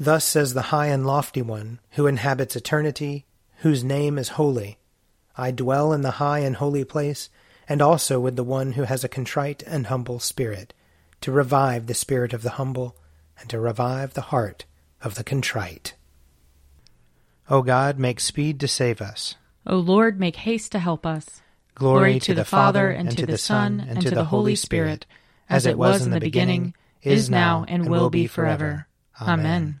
Thus says the high and lofty one, who inhabits eternity, whose name is holy. I dwell in the high and holy place, and also with the one who has a contrite and humble spirit, to revive the spirit of the humble, and to revive the heart of the contrite. O God, make speed to save us. O Lord, make haste to help us. Glory, Glory to, to the, the Father, and to the Son, and to the Holy Spirit, as it was in the beginning, is now, and will be forever. Amen.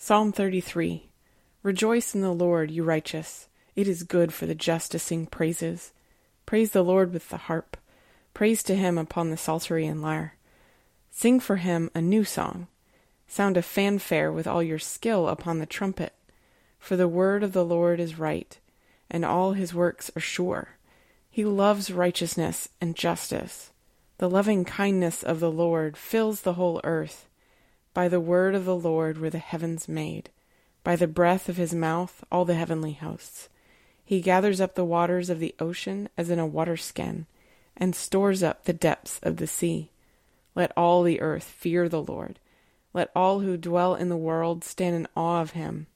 Psalm 33 Rejoice in the Lord, you righteous. It is good for the just to sing praises. Praise the Lord with the harp. Praise to him upon the psaltery and lyre. Sing for him a new song. Sound a fanfare with all your skill upon the trumpet. For the word of the Lord is right and all his works are sure. He loves righteousness and justice. The loving kindness of the Lord fills the whole earth. By the word of the Lord were the heavens made, by the breath of his mouth all the heavenly hosts. He gathers up the waters of the ocean as in a water skin, and stores up the depths of the sea. Let all the earth fear the Lord. Let all who dwell in the world stand in awe of him.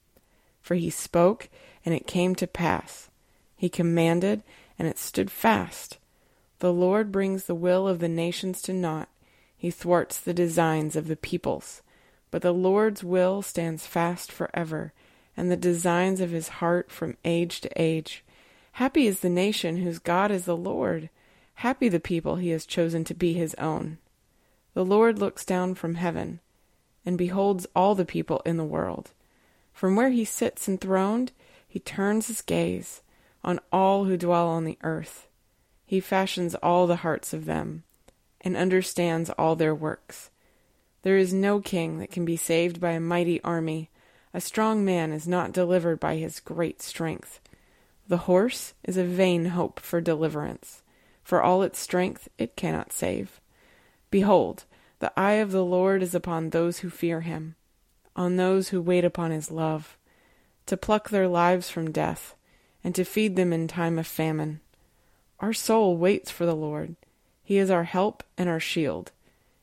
For he spoke, and it came to pass. He commanded, and it stood fast. The Lord brings the will of the nations to naught. He thwarts the designs of the peoples. But the Lord's will stands fast forever, and the designs of his heart from age to age. Happy is the nation whose God is the Lord. Happy the people he has chosen to be his own. The Lord looks down from heaven, and beholds all the people in the world. From where he sits enthroned, he turns his gaze on all who dwell on the earth. He fashions all the hearts of them, and understands all their works. There is no king that can be saved by a mighty army. A strong man is not delivered by his great strength. The horse is a vain hope for deliverance. For all its strength, it cannot save. Behold, the eye of the Lord is upon those who fear him, on those who wait upon his love, to pluck their lives from death, and to feed them in time of famine. Our soul waits for the Lord. He is our help and our shield.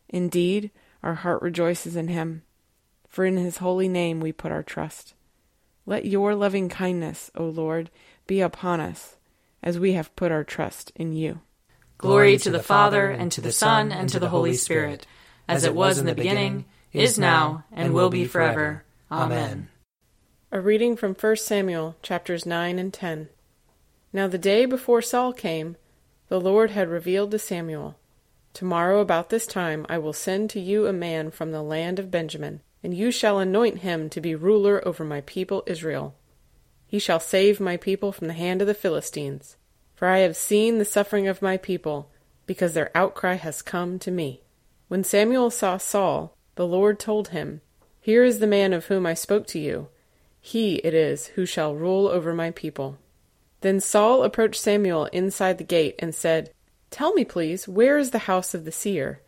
Indeed, our heart rejoices in him, for in his holy name we put our trust. Let your loving kindness, O Lord, be upon us, as we have put our trust in you. Glory to the Father, and to the Son, and to the Holy Spirit, as it was in the beginning, is now, and will be forever. Amen. A reading from 1 Samuel chapters 9 and 10. Now the day before Saul came, the Lord had revealed to Samuel, Tomorrow about this time I will send to you a man from the land of Benjamin, and you shall anoint him to be ruler over my people Israel. He shall save my people from the hand of the Philistines. For I have seen the suffering of my people, because their outcry has come to me. When Samuel saw Saul, the Lord told him, Here is the man of whom I spoke to you. He it is who shall rule over my people. Then Saul approached Samuel inside the gate and said, Tell me, please, where is the house of the seer?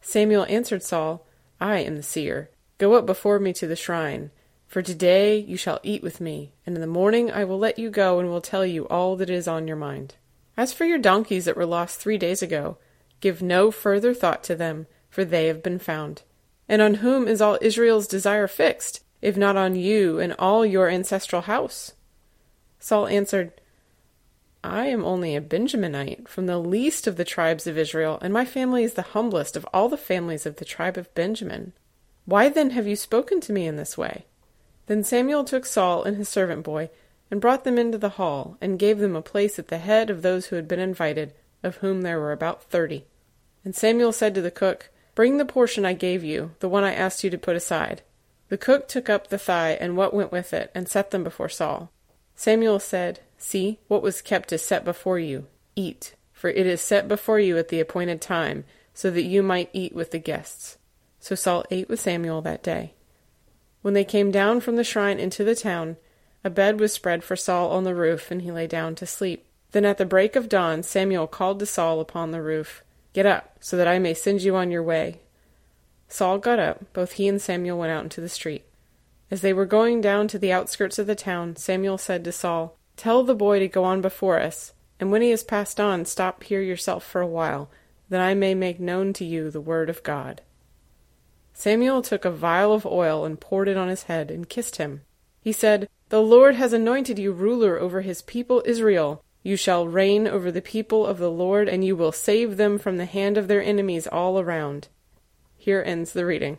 Samuel answered Saul, I am the seer. Go up before me to the shrine. For today you shall eat with me, and in the morning I will let you go and will tell you all that is on your mind. As for your donkeys that were lost three days ago, give no further thought to them, for they have been found. And on whom is all Israel's desire fixed? if not on you and all your ancestral house? Saul answered, I am only a Benjaminite, from the least of the tribes of Israel, and my family is the humblest of all the families of the tribe of Benjamin. Why then have you spoken to me in this way? Then Samuel took Saul and his servant boy, and brought them into the hall, and gave them a place at the head of those who had been invited, of whom there were about thirty. And Samuel said to the cook, Bring the portion I gave you, the one I asked you to put aside. The cook took up the thigh and what went with it, and set them before Saul. Samuel said, See, what was kept is set before you. Eat, for it is set before you at the appointed time, so that you might eat with the guests. So Saul ate with Samuel that day. When they came down from the shrine into the town, a bed was spread for Saul on the roof, and he lay down to sleep. Then at the break of dawn, Samuel called to Saul upon the roof, Get up, so that I may send you on your way. Saul got up. Both he and Samuel went out into the street. As they were going down to the outskirts of the town, Samuel said to Saul, Tell the boy to go on before us, and when he has passed on, stop here yourself for a while, that I may make known to you the word of God. Samuel took a vial of oil and poured it on his head and kissed him. He said, The Lord has anointed you ruler over his people Israel. You shall reign over the people of the Lord, and you will save them from the hand of their enemies all around. Here ends the reading.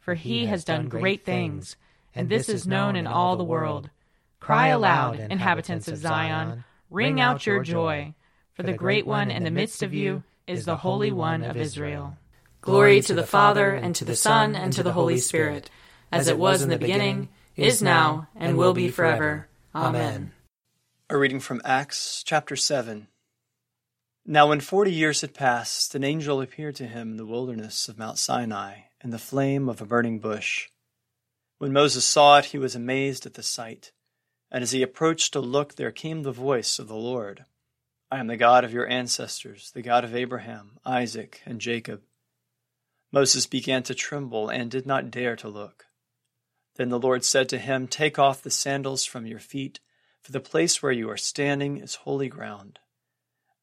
for he has done great things, and this is known in all the world. Cry aloud, inhabitants of Zion, ring out your joy, for the great one in the midst of you is the Holy One of Israel. Glory to the Father, and to the Son, and to the Holy Spirit, as it was in the beginning, is now, and will be forever. Amen. A reading from Acts chapter 7. Now, when forty years had passed, an angel appeared to him in the wilderness of Mount Sinai in the flame of a burning bush. When Moses saw it, he was amazed at the sight. And as he approached to look, there came the voice of the Lord I am the God of your ancestors, the God of Abraham, Isaac, and Jacob. Moses began to tremble and did not dare to look. Then the Lord said to him, Take off the sandals from your feet, for the place where you are standing is holy ground.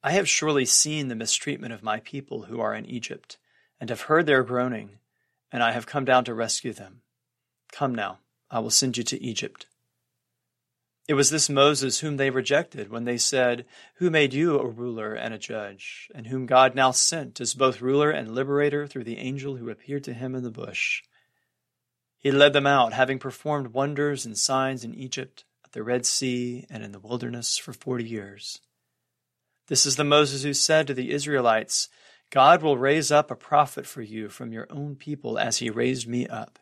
I have surely seen the mistreatment of my people who are in Egypt, and have heard their groaning, and I have come down to rescue them. Come now, I will send you to Egypt. It was this Moses whom they rejected when they said, Who made you a ruler and a judge, and whom God now sent as both ruler and liberator through the angel who appeared to him in the bush? He led them out, having performed wonders and signs in Egypt, at the Red Sea, and in the wilderness for forty years. This is the Moses who said to the Israelites, God will raise up a prophet for you from your own people as he raised me up.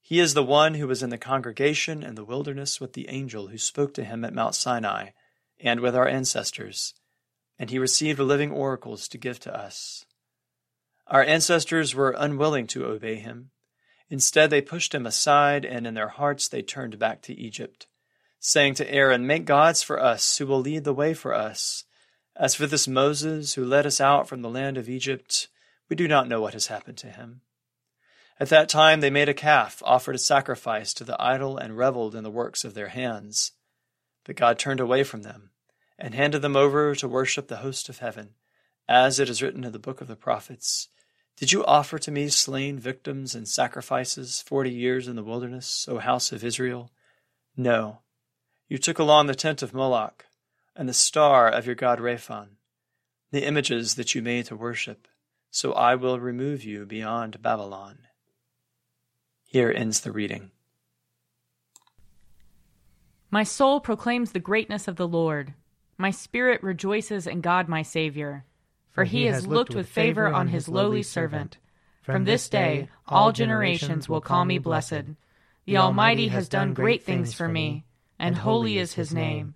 He is the one who was in the congregation in the wilderness with the angel who spoke to him at Mount Sinai and with our ancestors, and he received living oracles to give to us. Our ancestors were unwilling to obey him. Instead, they pushed him aside, and in their hearts they turned back to Egypt, saying to Aaron, Make gods for us who will lead the way for us. As for this Moses who led us out from the land of Egypt, we do not know what has happened to him. At that time they made a calf, offered a sacrifice to the idol, and reveled in the works of their hands. But God turned away from them, and handed them over to worship the host of heaven, as it is written in the book of the prophets. Did you offer to me slain victims and sacrifices forty years in the wilderness, O house of Israel? No. You took along the tent of Moloch, and the star of your god Rephan, the images that you made to worship, so I will remove you beyond Babylon. Here ends the reading. My soul proclaims the greatness of the Lord. My spirit rejoices in God my Saviour. For he has looked with favor on his lowly servant. From this day all generations will call me blessed. The Almighty has done great things for me, and holy is his name.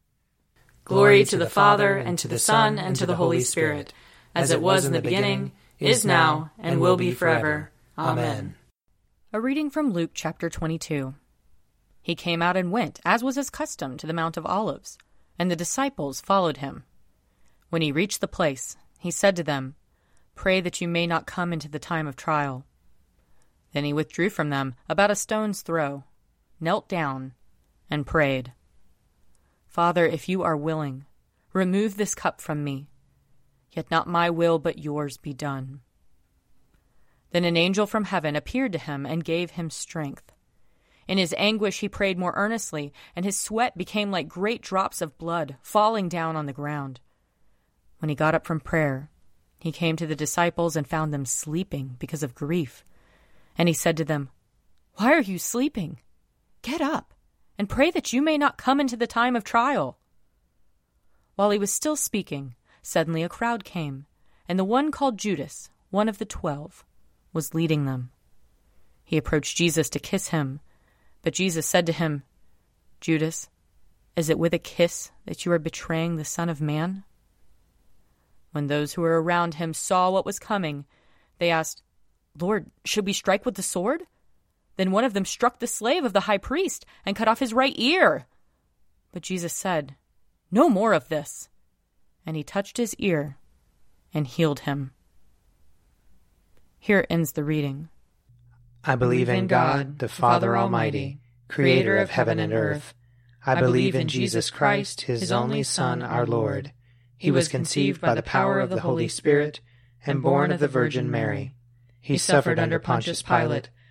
Glory to the Father, and to the Son, and to the Holy Spirit, as it was in the beginning, is now, and will be forever. Amen. A reading from Luke chapter 22. He came out and went, as was his custom, to the Mount of Olives, and the disciples followed him. When he reached the place, he said to them, Pray that you may not come into the time of trial. Then he withdrew from them about a stone's throw, knelt down, and prayed, Father, if you are willing, remove this cup from me. Yet not my will, but yours be done. Then an angel from heaven appeared to him and gave him strength. In his anguish, he prayed more earnestly, and his sweat became like great drops of blood falling down on the ground. When he got up from prayer, he came to the disciples and found them sleeping because of grief. And he said to them, Why are you sleeping? Get up and pray that you may not come into the time of trial. While he was still speaking, suddenly a crowd came, and the one called Judas, one of the twelve, was leading them. He approached Jesus to kiss him, but Jesus said to him, Judas, is it with a kiss that you are betraying the Son of Man? When those who were around him saw what was coming, they asked, Lord, should we strike with the sword? Then one of them struck the slave of the high priest and cut off his right ear. But Jesus said, No more of this. And he touched his ear and healed him. Here ends the reading. I believe in God, the Father Almighty, creator of heaven and earth. I believe in Jesus Christ, his only Son, our Lord. He was conceived by the power of the Holy Spirit and born of the Virgin Mary. He suffered under Pontius Pilate,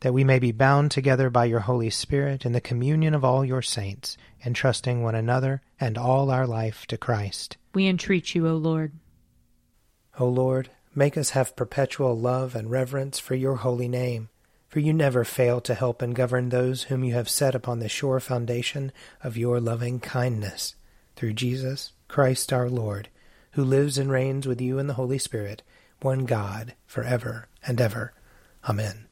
That we may be bound together by your Holy Spirit in the communion of all your saints, entrusting one another and all our life to Christ. We entreat you, O Lord. O Lord, make us have perpetual love and reverence for your holy name, for you never fail to help and govern those whom you have set upon the sure foundation of your loving kindness. Through Jesus Christ our Lord, who lives and reigns with you in the Holy Spirit, one God, for ever and ever. Amen.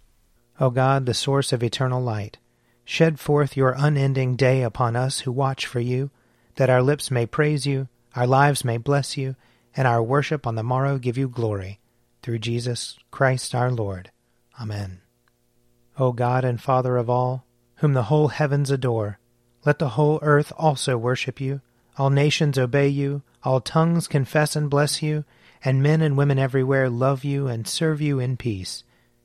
O God, the source of eternal light, shed forth your unending day upon us who watch for you, that our lips may praise you, our lives may bless you, and our worship on the morrow give you glory. Through Jesus Christ our Lord. Amen. O God and Father of all, whom the whole heavens adore, let the whole earth also worship you, all nations obey you, all tongues confess and bless you, and men and women everywhere love you and serve you in peace.